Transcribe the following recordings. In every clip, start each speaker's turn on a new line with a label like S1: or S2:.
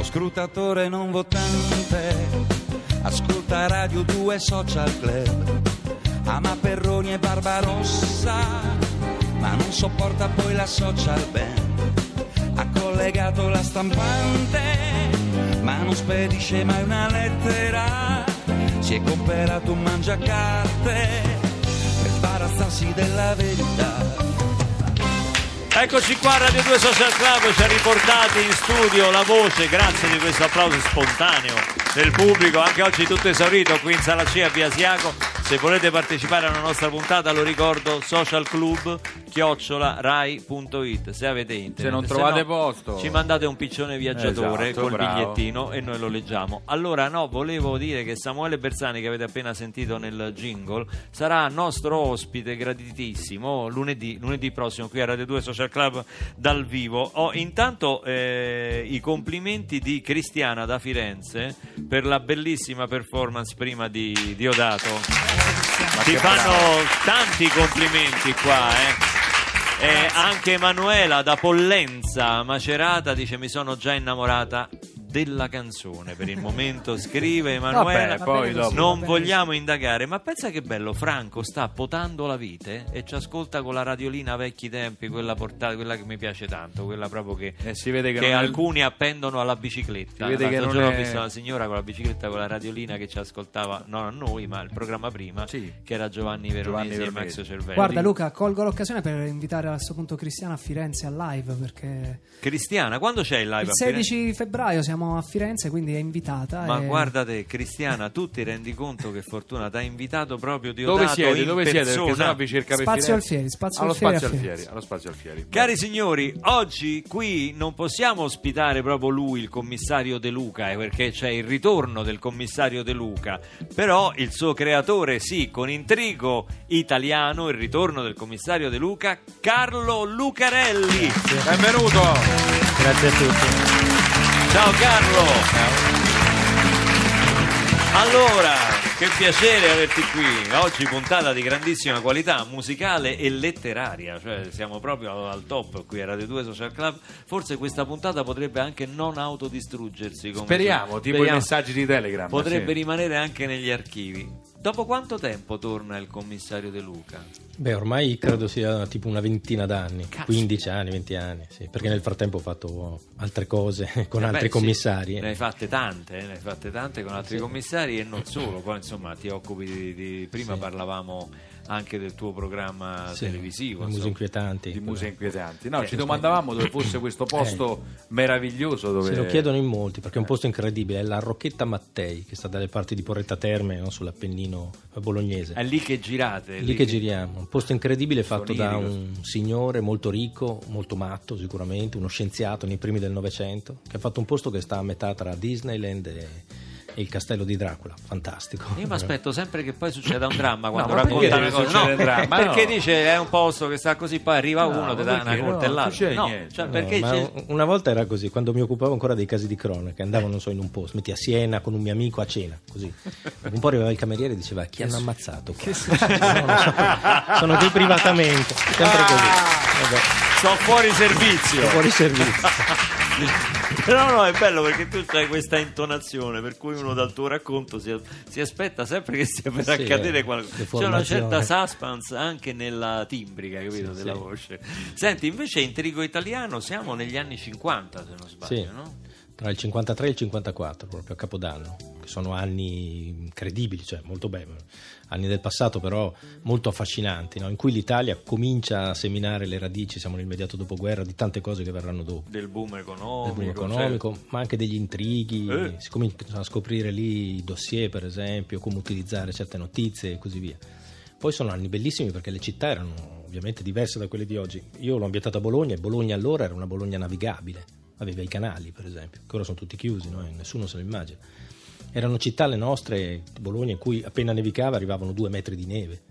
S1: Lo scrutatore non votante ascolta Radio 2 Social Club, ama Perroni e Barbarossa, ma non sopporta poi la social band. Ha collegato la stampante, ma non spedisce mai una lettera. Si è comperato un mangiacarte per sbarazzarsi della verità.
S2: Eccoci qua, Radio 2 Social Club ci ha riportati in studio la voce, grazie di questo applauso spontaneo del pubblico, anche oggi tutto esaurito qui in Sala C a Via Asiago. Se volete partecipare a una nostra puntata, lo ricordo, Social Club chiocciolarai.it se avete internet.
S3: Se non trovate
S2: no,
S3: posto.
S2: Ci mandate un piccione viaggiatore
S3: Esatto,
S2: col
S3: bravo.
S2: bigliettino e noi lo leggiamo. Allora, no, volevo dire che Samuele Bersani, che avete appena sentito nel jingle, sarà nostro ospite graditissimo lunedì, lunedì prossimo qui a Radio 2 Social Club dal vivo. Oh, intanto eh, i complimenti di Cristiana da Firenze per la bellissima performance prima di Diodato. Ti fanno tanti complimenti qua, eh. Eh, anche Emanuela da Pollenza Macerata dice mi sono già innamorata della canzone per il momento scrive Emanuela
S3: Vabbè, poi dopo.
S2: non vogliamo indagare ma pensa che bello Franco sta potando la vite e ci ascolta con la radiolina vecchi tempi quella portata quella che mi piace tanto quella proprio che,
S3: E si vede che,
S2: che
S3: non è-
S2: alcuni appendono alla bicicletta
S3: Si vede che non
S2: giorno
S3: è-
S2: ho visto una signora con la bicicletta con la radiolina che ci ascoltava non a noi ma il programma prima
S3: Sì.
S2: che era Giovanni Veronesi
S3: Giovanni
S2: e
S3: Veronesi.
S2: Max Cervelli
S4: Guarda Luca, colgo l'occasione per invitare a questo punto Cristiana a Firenze a live perché
S2: Cristiana quando c'è il live
S4: il
S2: a Firenze?
S4: 16 febbraio siamo a Firenze, quindi è invitata.
S2: Ma
S4: e-
S2: guarda te, Cristiana, tu ti rendi conto che fortuna ti ha invitato proprio
S3: Dove
S2: Diodato
S3: siete?
S2: in
S3: Dove siete?
S2: persona.
S3: Perché sennò vi cerca per
S4: Spazio
S3: Firenze.
S4: Alfieri, Spazio
S3: allo
S4: Alfieri
S3: spazio Alfieri,
S4: Firenze.
S3: allo spazio Alfieri.
S2: Cari signori, oggi qui non possiamo ospitare proprio lui, il commissario De Luca, eh, perché c'è il ritorno del commissario De Luca, però il suo creatore, sì, con intrigo italiano, il ritorno del commissario De Luca, Carlo Lucarelli.
S3: Benvenuto!
S5: Grazie a tutti.
S2: Ciao Carlo! Allora, che piacere averti qui. Oggi puntata di grandissima qualità musicale e letteraria, cioè siamo proprio al top qui a Radio 2 Social Club. Forse questa puntata potrebbe anche non autodistruggersi.
S3: Speriamo, tipo i messaggi di Telegram.
S2: Potrebbe
S3: sì.
S2: rimanere anche negli archivi. Dopo quanto tempo torna il commissario De Luca?
S5: Beh, ormai credo sia tipo una ventina d'anni,
S2: Cazzo.
S5: 15 anni, 20 anni, sì, perché nel frattempo ho fatto altre cose con
S2: Eh
S5: altri
S2: beh, sì,
S5: commissari.
S2: Ne hai fatte tante, eh, ne hai fatte tante con altri commissari e non solo. Poi insomma ti occupi di. di- prima
S5: Sì.
S2: parlavamo anche del tuo programma
S5: Sì,
S2: televisivo.
S5: le muse inquietanti.
S3: di muse inquietanti. No,
S2: Eh,
S3: ci domandavamo dove fosse questo posto meraviglioso dove
S5: Se lo chiedono in molti perché è un posto incredibile, è la Rocchetta Mattei che sta dalle parti di Porretta Terme, no, sull'Appennino bolognese.
S2: È lì che girate.
S5: È lì che giriamo, un posto incredibile fatto da un signore molto ricco, molto matto sicuramente, uno scienziato nei primi del Novecento, che ha fatto un posto che sta a metà tra Disneyland e il castello di Dracula, fantastico.
S2: Io mi aspetto sempre che poi succeda un dramma quando
S3: perché
S2: racconta una cosa. No,
S3: dramma?
S2: perché
S3: No.
S2: dice è un posto che sta così, poi arriva
S3: No,
S2: uno, ti dà una?
S3: No,
S2: coltellata. No, cioè,
S5: No, una volta era così, quando mi occupavo ancora dei casi di cronaca, andavo, non so, in un posto, metti a Siena con un mio amico a cena, così. Un po' arrivava il cameriere e diceva chi hanno ammazzato qua? No, non so. Sono qui privatamente, sempre così. Vabbè,
S2: sono fuori servizio.
S5: fuori servizio.
S2: Però no, è bello perché tu hai questa intonazione per cui uno dal tuo racconto si, si aspetta sempre che stia per
S5: Sì,
S2: accadere qualcosa. C'è una certa suspense anche nella timbrica, capito,
S5: Sì,
S2: della
S5: sì.
S2: voce. Senti, invece intrigo italiano siamo negli anni 50, se non sbaglio, no?
S5: Tra il 53 e il 54, proprio a Capodanno, che sono anni incredibili, cioè molto belli, anni del passato però molto affascinanti, no? in cui l'Italia comincia a seminare le radici, siamo nell'immediato dopoguerra, di tante cose che verranno dopo.
S2: Del boom economico.
S5: del boom
S2: cioè-
S5: economico, ma anche degli intrighi,
S2: Eh.
S5: si cominciano a scoprire lì i dossier per esempio, come utilizzare certe notizie e così via. Poi sono anni bellissimi perché le città erano ovviamente diverse da quelle di oggi. Io l'ho ambientata a Bologna e Bologna allora era una Bologna navigabile, aveva i canali per esempio, che ora sono tutti chiusi, no? E nessuno se lo immagina. Erano città le nostre, Bologna, in cui appena nevicava arrivavano due metri di neve,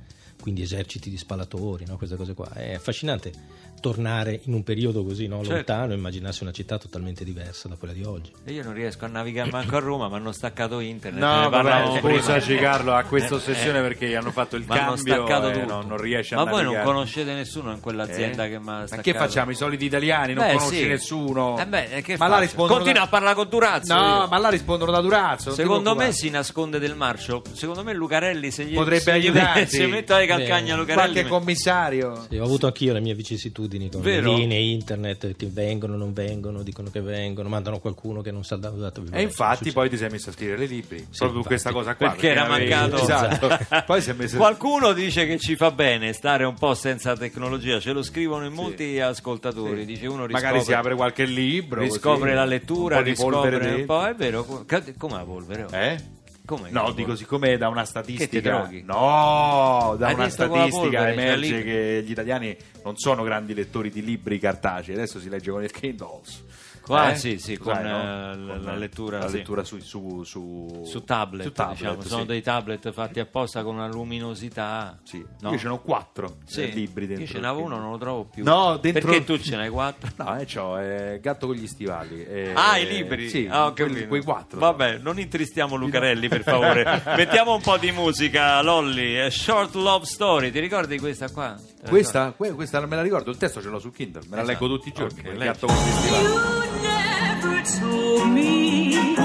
S5: quindi eserciti di spalatori, no? queste cose qua. È affascinante tornare in un periodo così no,
S2: Certo.
S5: lontano e immaginarsi una città totalmente diversa da quella di oggi.
S2: E io non riesco a navigare manco a Roma, mi hanno staccato internet. ne
S6: No,
S2: parlavamo
S6: scusaci Carlo, a questa ossessione perché hanno fatto il
S2: hanno
S6: cambio
S2: staccato
S6: e
S2: tutto.
S6: non, non riesce a
S2: Ma voi non
S6: navigare.
S2: conoscete nessuno in quell'azienda
S6: Eh?
S2: che mi ha
S6: Ma
S2: staccato?
S6: che facciamo? I soliti italiani? Non
S2: Beh,
S6: conosci
S2: sì.
S6: nessuno?
S2: Eh beh, eh, che
S6: ma là
S2: faccio?
S6: rispondono
S2: Continua
S6: da-
S2: a parlare con Durazzo.
S6: No,
S2: io.
S6: ma là rispondono da Durazzo.
S2: Secondo me si nasconde del marcio. Secondo me Lucarelli se gli
S6: Potrebbe
S2: se
S6: aiutarti.
S2: Se metto le calcagna Lucarelli
S6: Qualche
S2: mi-
S6: commissario.
S5: Sì, ho avuto anch'io le mie vicissitudini con
S2: Vero?
S5: le linee internet che vengono, non vengono, dicono che vengono, mandano qualcuno che non sa da dove
S6: E infatti poi ti sei messo a scrivere libri proprio su
S5: infatti.
S6: questa cosa qua
S2: Perché era
S6: avevi-
S2: mancato
S6: esatto. poi si è messo
S2: Qualcuno dice che ci fa bene stare un po' senza tecnologia, ce lo scrivono in molti ascoltatori.
S6: Sì.
S2: Dice uno riscopre,
S6: magari si apre qualche libro
S2: riscopre
S6: così,
S2: la lettura,
S6: un po' di polvere
S2: riscopre un po'. È vero, co- come la polvere? oh?
S6: eh?
S2: Come
S6: No, dico siccome da una statistica? No, da
S2: Hai
S6: una statistica
S2: cioè,
S6: emerge che gli italiani non sono grandi lettori di libri cartacei, adesso si legge con il Kindles.
S2: Qua,
S6: Eh?
S2: sì, sì,
S6: Sai,
S2: con,
S6: no?
S2: eh, la-
S6: Con
S2: la lettura,
S6: la
S2: sì.
S6: lettura su, su, su,
S2: su tablet,
S6: su tablet,
S2: diciamo, sono dei tablet fatti apposta con una luminosità.
S6: Sì.
S2: no?
S6: Io ce n'ho quattro
S2: Sì.
S6: eh, libri dentro.
S2: Io ce n'avevo uno, non lo trovo più.
S6: No, dentro-
S2: Perché tu ce n'hai quattro?
S6: No, eh, c'ho eh, Gatto con gli stivali. eh,
S2: Ah, i libri?
S6: Sì,
S2: Ah, ho
S6: quelli- quei quattro.
S2: Vabbè, non intristiamo Lucarelli, per favore. Mettiamo un po' di musica, Lolly. A Short Love Story. Ti ricordi questa qua?
S6: Questa, que- questa me la ricordo, il testo ce l'ho su Kindle, me la
S2: Esatto.
S6: leggo tutti i giorni.
S2: Ok,
S6: quel
S2: leggi.
S6: gatto con gli stivali.
S4: Never told me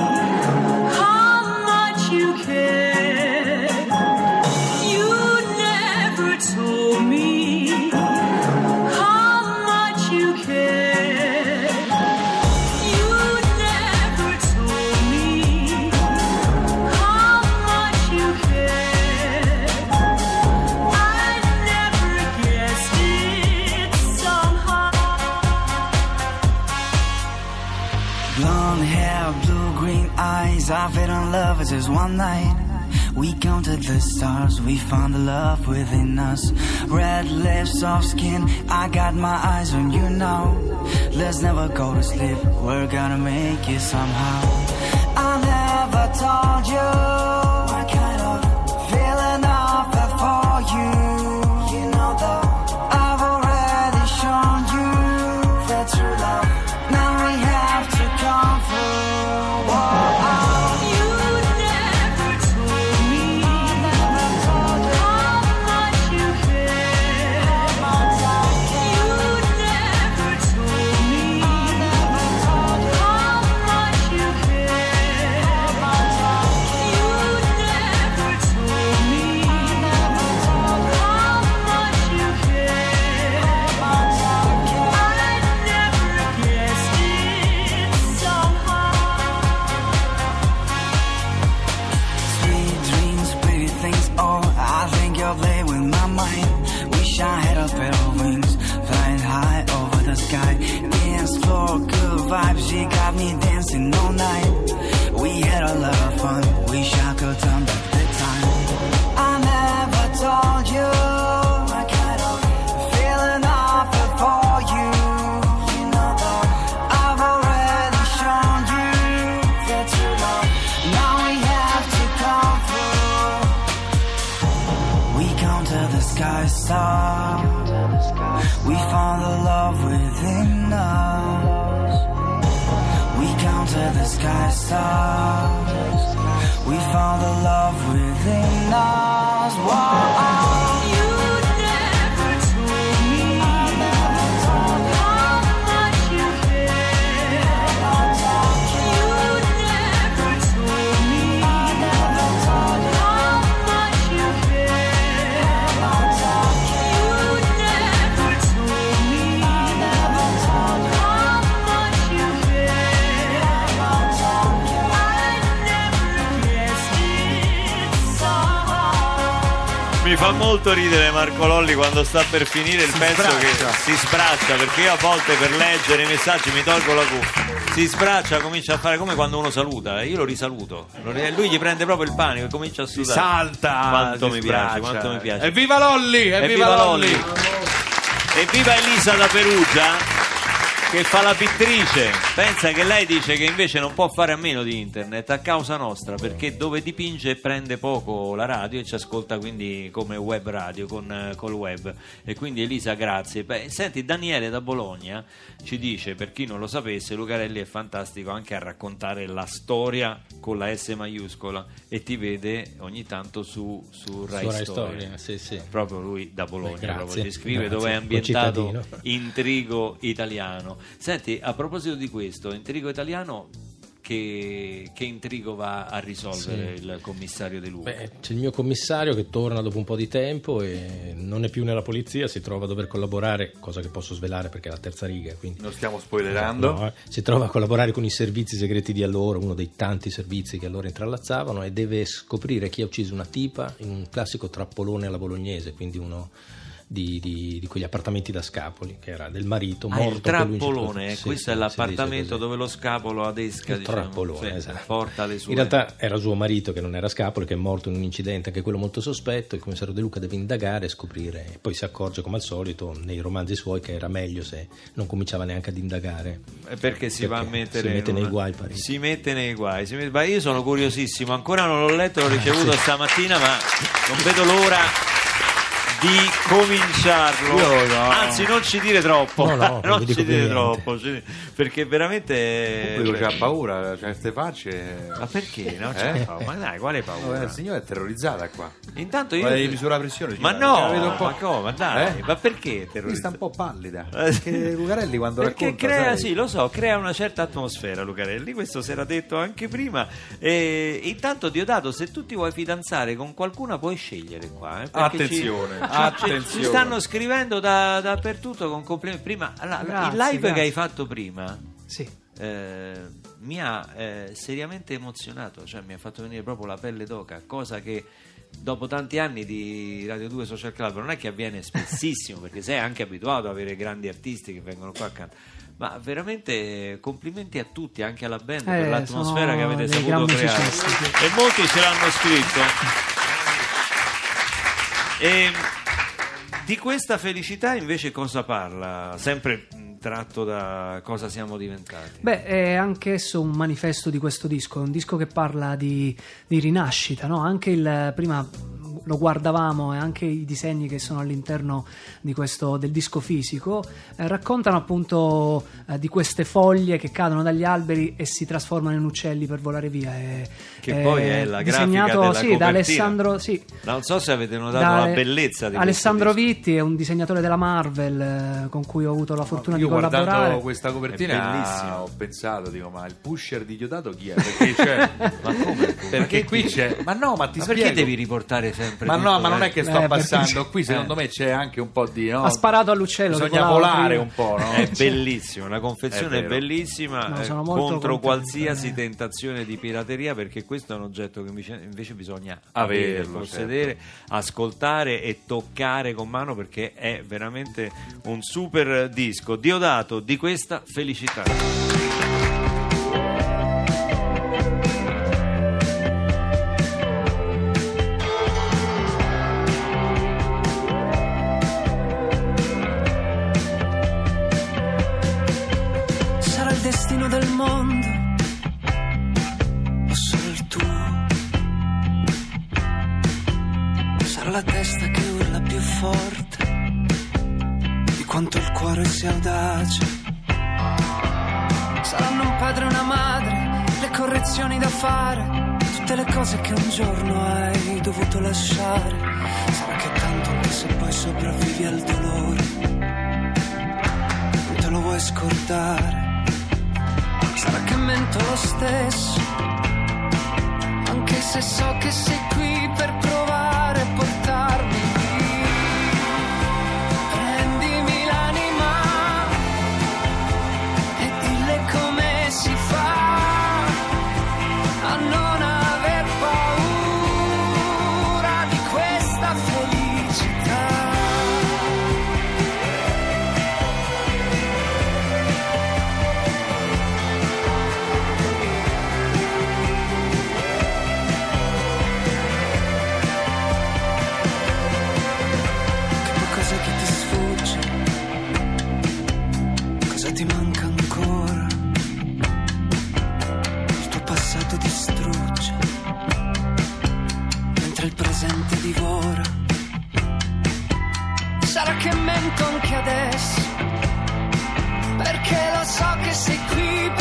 S7: counted the stars, we found the love within us. Red lips, soft skin. I got my eyes on you now. Let's never go to sleep. We're gonna make it somehow. I never told you sky stars. We found the love within us. We counted the sky stars. We found the love within us. Whoa.
S2: Molto ridere Marco Lolli quando sta per finire il pezzo che si sbraccia perché io a volte per leggere i messaggi mi tolgo la cuffia. Si sbraccia, comincia a fare come quando uno saluta, e io lo risaluto. Lui gli prende proprio il panico e comincia a
S6: Si
S2: sudare.
S6: salta,
S2: Quanto
S6: si
S2: mi piace,
S6: sbraccia.
S2: quanto mi piace.
S6: Evviva Lolli! Evviva,
S2: Evviva
S6: Lolli!
S2: Lolli! Evviva Elisa da Perugia! Che fa la pittrice. Pensa che lei dice che invece non può fare a meno di internet a causa nostra, perché dove dipinge prende poco la radio e ci ascolta quindi come web radio con eh, col web. E quindi Elisa, grazie. Beh, senti, Daniele da Bologna ci dice, per chi non lo sapesse, Lucarelli è fantastico anche a raccontare la storia con la S maiuscola e ti vede ogni tanto su, su Rai,
S5: Su Rai
S2: Storia.
S5: Storia, sì, sì.
S2: Proprio lui da Bologna,
S5: Beh, grazie,
S2: proprio ci scrive
S5: grazie,
S2: dove è ambientato. Intrigo Italiano. Senti, a proposito di questo, Intrigo Italiano, che, che intrigo va a risolvere il commissario De Luca?
S5: Beh, c'è il mio commissario che torna dopo un po' di tempo e non è più nella polizia, si trova a dover collaborare, cosa che posso svelare perché è la terza riga. Quindi
S3: Non stiamo spoilerando.
S5: No, eh. si trova a collaborare con i servizi segreti di allora, uno dei tanti servizi che allora intrallazzavano, e deve scoprire chi ha ucciso una tipa in un classico trappolone alla bolognese, quindi uno di, di- di quegli appartamenti da scapoli, che era del marito
S2: Ah,
S5: morto.
S2: il trappolone, eh,
S5: sì,
S2: questo
S5: sì,
S2: è l'appartamento dove lo scapolo adesca
S5: Il
S2: diciamo,
S5: trappolone,
S2: sì,
S5: esatto.
S2: porta le sue.
S5: In realtà era suo marito che non era Scapoli, che è morto in un incidente, anche quello molto sospetto. Il commissario De Luca deve indagare e scoprire. E poi si accorge, come al solito, nei romanzi suoi, che era meglio se non cominciava neanche ad indagare.
S2: Eh, perché si va a
S5: Perché
S2: mettere
S5: si mette
S2: in
S5: nei
S2: una-
S5: guai parecchio.
S2: si mette nei guai mette- ma io sono curiosissimo ancora non l'ho letto l'ho ricevuto stamattina ma non vedo l'ora di cominciarlo
S3: Io no.
S2: anzi non ci dire troppo
S5: No, no, non
S2: ci dire
S5: niente.
S2: troppo ci- perché veramente
S3: Il pubblico c'ha paura, certe facce.
S2: ma perché no?
S3: Eh?
S2: Ma dai quale paura
S3: il signore è terrorizzata qua.
S2: intanto io
S3: Vuole misurare la pressione?
S2: ma no
S3: vedo un po'-
S2: ma come ma dai
S3: Eh?
S2: ma perché
S3: Qui sta
S2: terrorizzata?
S3: un po' pallida.
S2: Eh,
S3: Perché Lucarelli quando
S2: Perché
S3: racconta
S2: crea,
S3: sai,
S2: sì, lo so, crea una certa atmosfera Lucarelli, questo si era detto anche prima. E intanto Diodato, se tu ti vuoi fidanzare con qualcuna puoi scegliere qua. eh, perché
S3: Attenzione,
S2: ci,
S3: attenzione.
S2: Ci, stanno scrivendo da- dappertutto con complimenti. Prima, la- il
S4: Grazie,
S2: live che
S4: grazie.
S2: hai fatto prima
S4: Sì.
S2: eh, mi ha eh, seriamente emozionato, cioè mi ha fatto venire proprio la pelle d'oca, cosa che dopo tanti anni di Radio 2 Social Club non è che avviene spessissimo, perché sei anche abituato ad avere grandi artisti che vengono qua accanto. Ma veramente complimenti a tutti, anche alla band, per
S4: Eh,
S2: l'atmosfera
S4: sono
S2: che avete saputo creare.
S4: musicisti,
S2: E molti ce l'hanno scritto. E di questa felicità invece cosa parla? Sempre tratto da cosa siamo diventati.
S4: Beh, è anch'esso un manifesto di questo disco, un disco che parla di, di rinascita, no? Anche il prima lo guardavamo e anche i disegni che sono all'interno di questo, del disco fisico eh, raccontano appunto eh, di queste foglie che cadono dagli alberi e si trasformano in uccelli per volare via. E-
S2: Che poi è la grafica
S4: disegnato
S2: della
S4: sì, da. Alessandro, sì,
S2: Non so se avete notato
S4: da
S2: la bellezza di
S4: Alessandro. Vitti è un disegnatore della Marvel eh, con cui ho avuto la fortuna
S3: Io
S4: di collaborare.
S3: guardando questa copertina
S2: È bellissimo.
S3: ho pensato, dico, ma il pusher di Diodato chi è? Perché, c'è,
S2: Ma come?
S3: perché qui c'è. Ma no, ma ti
S2: Ma
S3: spiego.
S2: perché devi riportare sempre
S3: Ma
S2: tutto,
S3: no, ma non
S2: eh?
S3: è che sto
S4: Eh,
S3: passando qui, secondo me c'è anche un po' di. no?
S4: Ha sparato all'uccello
S3: Bisogna volare
S4: prima.
S3: un po', no?
S2: È bellissimo, la confezione
S3: È
S2: è, bellissima
S4: No,
S2: eh,
S4: sono molto
S2: contro
S4: contento,
S2: qualsiasi
S4: eh.
S2: tentazione di pirateria perché questo è un oggetto che invece, invece bisogna
S3: Averlo,
S2: avere,
S3: certo.
S2: possedere, ascoltare e toccare con mano perché è veramente un super disco. Diodato di questa felicità.
S7: Lasciare. Sarà che tanto anche se poi sopravvivi al dolore non te lo vuoi scordare. Sarà che mento lo stesso, anche se so che sei divora. Sarà che mento anche adesso, perché lo so che sei qui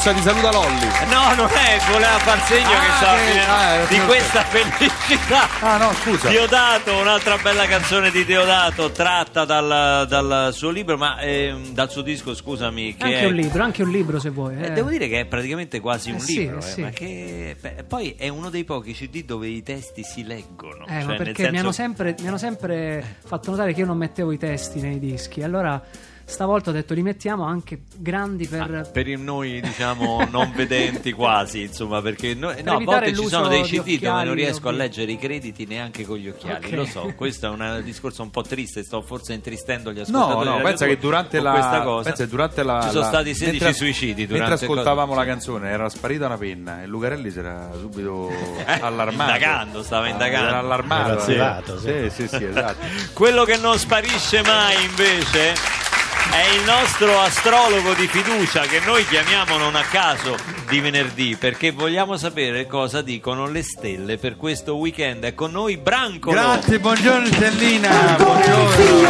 S3: Rossa ti saluta Lolli.
S2: No, non è, voleva far segno
S3: Ah,
S2: che stava finendo
S3: ah, era
S2: di questa felicità.
S3: Ah no, scusa.
S2: Diodato, un'altra bella canzone di Deodato tratta dal, dal suo libro, ma ehm, dal suo disco, scusami, che
S4: Anche
S2: è...
S4: un libro, anche un libro se vuoi.
S2: Eh,
S4: eh.
S2: devo dire che è praticamente quasi un
S4: Eh sì,
S2: libro,
S4: eh
S2: eh,
S4: sì.
S2: ma che beh, poi è uno dei pochi CD dove i testi si leggono.
S4: Eh,
S2: cioè,
S4: ma
S2: nel
S4: perché
S2: senso-
S4: mi, hanno sempre, mi hanno sempre fatto notare che io non mettevo i testi nei dischi. Allora, stavolta ho detto li mettiamo anche grandi per.
S2: Per il noi, diciamo, non vedenti quasi, insomma, perché noi-
S4: Per
S2: no, a volte ci sono dei CD dove non riesco a leggere i crediti neanche con gli occhiali.
S4: Ok.
S2: Lo so, questo è un discorso un po' triste, sto forse intristendo gli ascoltatori.
S3: No, no, pensa che durante la
S2: questa cosa.
S3: pensa che durante la
S2: ci sono
S3: la-
S2: stati 16
S3: mentre-
S2: suicidi durante
S3: Mentre ascoltavamo
S2: cosa-
S3: la canzone era sparita una penna e Lucarelli si era subito allarmato.
S2: indagando, stava indagando.
S3: Era allarmato.
S5: Era
S3: sì.
S5: Sì,
S3: sì, sì, esatto.
S2: Quello che non sparisce mai invece è il nostro astrologo di fiducia che noi chiamiamo non a caso di venerdì perché vogliamo sapere cosa dicono le stelle per questo weekend. È con noi Brancolo.
S6: Grazie, buongiorno Stellina, buongiorno.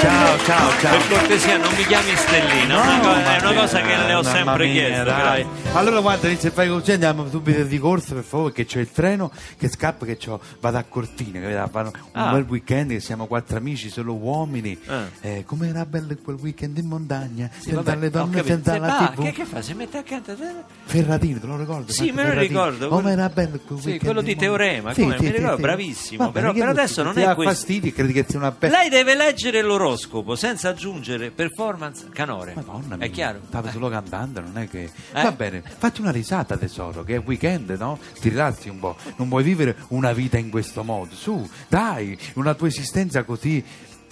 S6: Ciao, ciao, ciao.
S2: Per cortesia non mi chiami Stellina, una co- è una cosa che le ho sempre
S6: mia,
S2: chiesto.
S6: dai. Allora guarda, inizia a fare così, andiamo subito di corsa per favore, che c'è il treno che scappa, che c'ho, vado a Cortina, che vedo, fanno un
S2: Ah.
S6: bel weekend, che siamo quattro amici, solo uomini.
S2: Eh.
S6: Eh, come era bello quel weekend in montagna,
S2: Sì,
S6: senza
S2: vabbè,
S6: le donne, senza
S2: Se-
S6: la
S2: ah,
S6: tv.
S2: che, che fa? Si mette accanto a te?
S6: Ferratino, te lo ricordo?
S2: Sì, me lo
S6: Ferratino?
S2: ricordo,
S6: Come
S2: quello-
S6: era bello quel
S2: Sì, quello di. Teorema, come? Mi ricordo, bravissimo,
S6: Va bene,
S2: però- però adesso non è questo.
S6: fastidio, credi che sia una bella...
S2: Lei deve leggere l'oroscopo senza aggiungere performance canore.
S6: Madonna
S2: è
S6: mia,
S2: chiaro?
S6: Stavo solo cantando, non è che.
S2: Eh?
S6: Va bene, fatti una risata, tesoro, che è weekend, no? Ti rilassi un po'. Non vuoi vivere una vita in questo modo. Su, dai, una tua esistenza così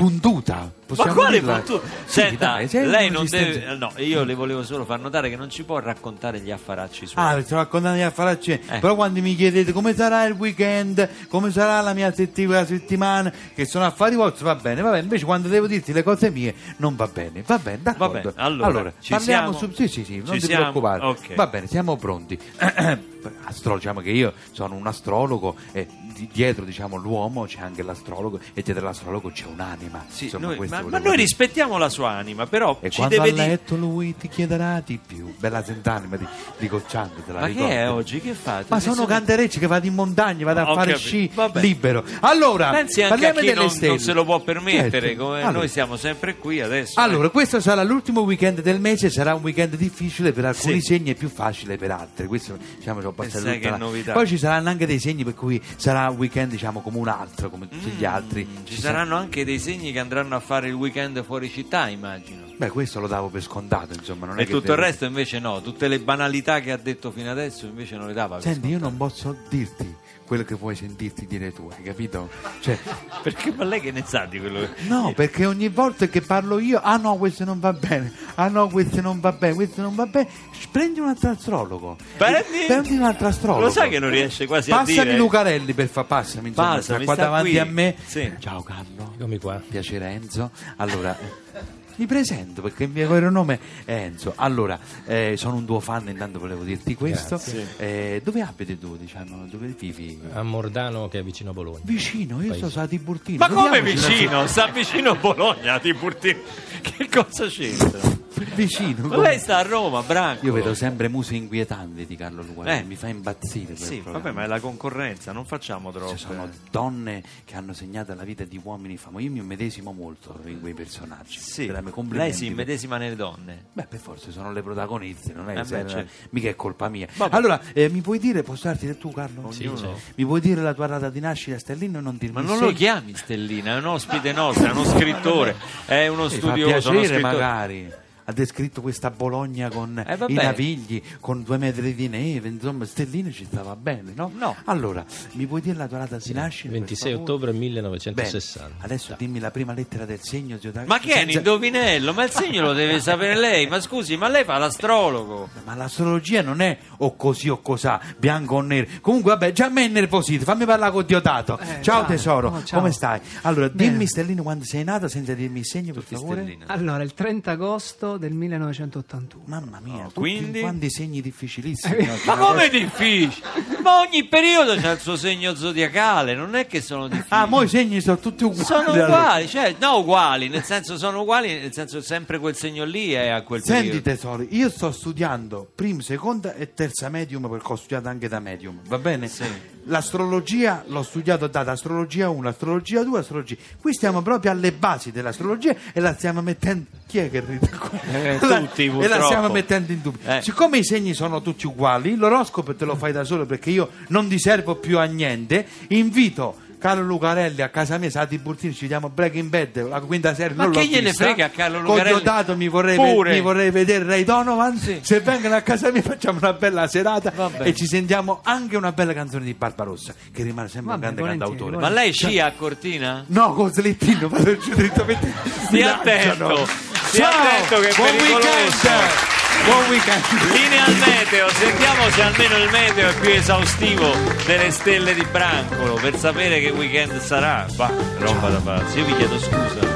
S6: puntuta.
S2: Ma quale
S6: dirla?
S2: punto?
S6: Sì,
S2: Senta,
S6: dai, sei
S2: lei non deve. No, io le volevo solo far notare che non ci può raccontare gli affaracci suoi.
S6: Ah, sto raccontando gli affaracci.
S2: Eh.
S6: Però quando mi chiedete come sarà il weekend, come sarà la mia setti- la settimana, che sono affari vostri, va bene, va bene. Invece quando devo dirti le cose mie, non va bene. Va bene, d'accordo.
S2: bene, allora, ci
S6: parliamo
S2: siamo?
S6: su. Sì, sì, sì, non
S2: Ci
S6: ti
S2: siamo?
S6: preoccupare.
S2: Ok.
S6: Va bene, siamo pronti. Astro, diciamo che io sono un astrologo e di- dietro diciamo l'uomo c'è anche l'astrologo e dietro l'astrologo c'è un'anima.
S2: Sì,
S6: Insomma,
S2: noi- ma, ma noi rispettiamo la sua anima, però
S6: E
S2: ci
S6: quando
S2: deve
S6: a
S2: dire.
S6: letto lui ti chiederà di più. Bella sent'anima di, di Cocciante, te la
S2: Ma
S6: ricordi?
S2: che è oggi? Che fate?
S6: Ma
S2: Che
S6: sono canterecci che vado in montagna, vado a
S2: Ho
S6: fare
S2: capito.
S6: sci
S2: Vabbè.
S6: libero. Allora,
S2: Pensi anche a
S6: parliamo
S2: chi
S6: delle
S2: non,
S6: stelle.
S2: non se lo può permettere,
S6: Certo.
S2: come
S6: Allora,
S2: noi siamo sempre qui adesso.
S6: allora,
S2: eh.
S6: questo sarà l'ultimo weekend del mese, sarà un weekend difficile per alcuni
S2: Sì.
S6: segni e più facile per altri. Questo diciamo ci tutta
S2: che
S6: la-. Poi ci saranno anche dei segni per cui sarà un weekend diciamo come un altro, come tutti gli altri.
S2: Mm, Ci saranno anche dei segni che andranno a fare il weekend fuori città, immagino.
S6: Beh, questo lo davo per scontato, insomma, non è
S2: E
S6: che
S2: tutto
S6: devo-
S2: il resto invece no, tutte le banalità che ha detto fino adesso invece non le dava. per
S6: Senti, io
S2: scontate.
S6: non posso dirti quello che vuoi sentirti dire tu, hai capito? Cioè,
S2: Perché ma lei che ne sa di quello che...
S6: No, perché ogni volta che parlo io, ah no, questo non va bene, ah no, questo non va bene, questo non va bene, prendi un altro astrologo.
S2: Prendi-
S6: Prendi un altro astrologo.
S2: Lo sai che non riesce quasi a
S6: Passami
S2: dire?
S6: Lucarelli per fa, passami, insomma,
S2: Passami,
S6: qua
S2: sta
S6: davanti
S2: qui.
S6: a me.
S2: Sì.
S6: Ciao Carlo,
S5: Eccomi qua.
S6: piacere Enzo. Allora, mi presento perché il mio vero nome è Enzo. Allora, eh, sono un tuo fan, intanto volevo dirti questo. Eh, dove abiti tu, diciamo, dove vivi?
S5: A Mordano che è vicino a Bologna.
S6: Vicino, io
S5: Paese.
S6: sto a Tiburtino.
S2: Ma come
S6: Vediamoci
S2: vicino? Sta vicino a Bologna, Tiburtino. Che cosa c'entra?
S6: Vicino.
S2: Ma
S6: come-
S2: lei sta a Roma, Branco.
S6: Io vedo sempre muse inquietanti di Carlo Lucarelli,
S2: Eh.
S6: mi fa impazzire. quel
S2: Sì,
S6: programma.
S2: vabbè, ma è la concorrenza, non facciamo troppo.
S6: Ci sono donne che hanno segnato la vita di uomini famosi. Io mi medesimo molto in quei personaggi.
S2: Sì, lei si immedesima nelle donne.
S6: Beh, per forza sono le protagoniste, non è
S2: Eh beh, certo.
S6: mica è colpa mia.
S2: Vabbè.
S6: Allora, eh, mi puoi dire, posso darti del tu, Carlo? Sì, Mi puoi dire la tua data di nascita, Stellino, e non dirmi
S2: Ma non
S6: se-
S2: lo chiami Stellina, è un ospite nostro, è uno scrittore, è uno studioso, uno
S6: piacere
S2: scrittore.
S6: magari. Ha descritto questa Bologna con
S2: Eh,
S6: i navigli, con due metri di neve, insomma, Stellino ci stava bene, no?
S2: No.
S6: Allora, mi puoi dire la tua data di nascita? per
S5: 26
S6: favore?
S5: ottobre
S6: Bene,
S5: 1960.
S6: adesso dimmi la prima lettera del segno. Zio-
S2: Ma che è un indovinello? Ma il segno lo deve sapere lei, ma scusi, ma lei fa l'astrologo.
S6: Ma l'astrologia non è o così o cosà, bianco o nero. Comunque, vabbè, già a me è nervosito. Fammi parlare con Diodato.
S4: Eh,
S6: ciao
S4: ciao.
S6: tesoro,
S4: Oh, ciao.
S6: come stai? Allora,
S4: Bene.
S6: dimmi Stellino quando sei nato senza dirmi il segno, per
S2: Tutti
S6: favore.
S2: Stellina.
S4: Allora, il 30 agosto marzo del 1981.
S6: Mamma mia, tutti
S2: quindi?
S6: quanti segni difficilissimi. no?
S2: Ma come difficile? Ma ogni periodo c'ha il suo segno zodiacale, non è che sono difficili.
S6: Ah, mo i segni sono tutti uguali.
S2: Sono
S6: allora.
S2: uguali, cioè, no uguali, nel senso sono uguali, nel senso sempre quel segno lì è a quel
S6: Senti
S2: periodo.
S6: tesoro, io sto studiando prima, seconda e terza medium perché ho studiato anche da medium, va bene? L'astrologia l'ho studiato da astrologia 1, astrologia 2, astrologia. Qui stiamo proprio alle basi dell'astrologia e la stiamo mettendo. Chi è che ride qua?
S2: Eh,
S6: La-
S2: tutti,
S6: e la
S2: purtroppo.
S6: stiamo mettendo in dubbio.
S2: Eh.
S6: Siccome i segni sono tutti uguali, l'oroscopo te lo fai da solo perché io non ti servo più a niente. Invito Carlo Lucarelli a casa mia, Sati Burtini, ci chiamo Breaking Bad, la quinta serie.
S2: Ma
S6: non
S2: che gliene
S6: vista.
S2: frega a Carlo Lucarelli?
S6: Cognotato mi vorrei,
S2: Pure.
S6: mi vorrei vedere Ray Donovan.
S2: Sì.
S6: Se vengono a casa mia facciamo una bella serata e ci sentiamo anche una bella canzone di Barbarossa, che rimane sempre
S4: Vabbè,
S6: un grande cantautore.
S2: Ma lei scia a Cortina?
S6: No, con slittino, vado giù direttamente.
S2: Stia attento, stia
S6: Ciao,
S2: attento che è
S6: buon
S2: pericoloso.
S6: weekend. Buon weekend.
S2: Linea al meteo, sentiamo se almeno il meteo è più esaustivo delle stelle di Brancolo per sapere che weekend sarà. Va, roba da pazzi. Io vi chiedo scusa.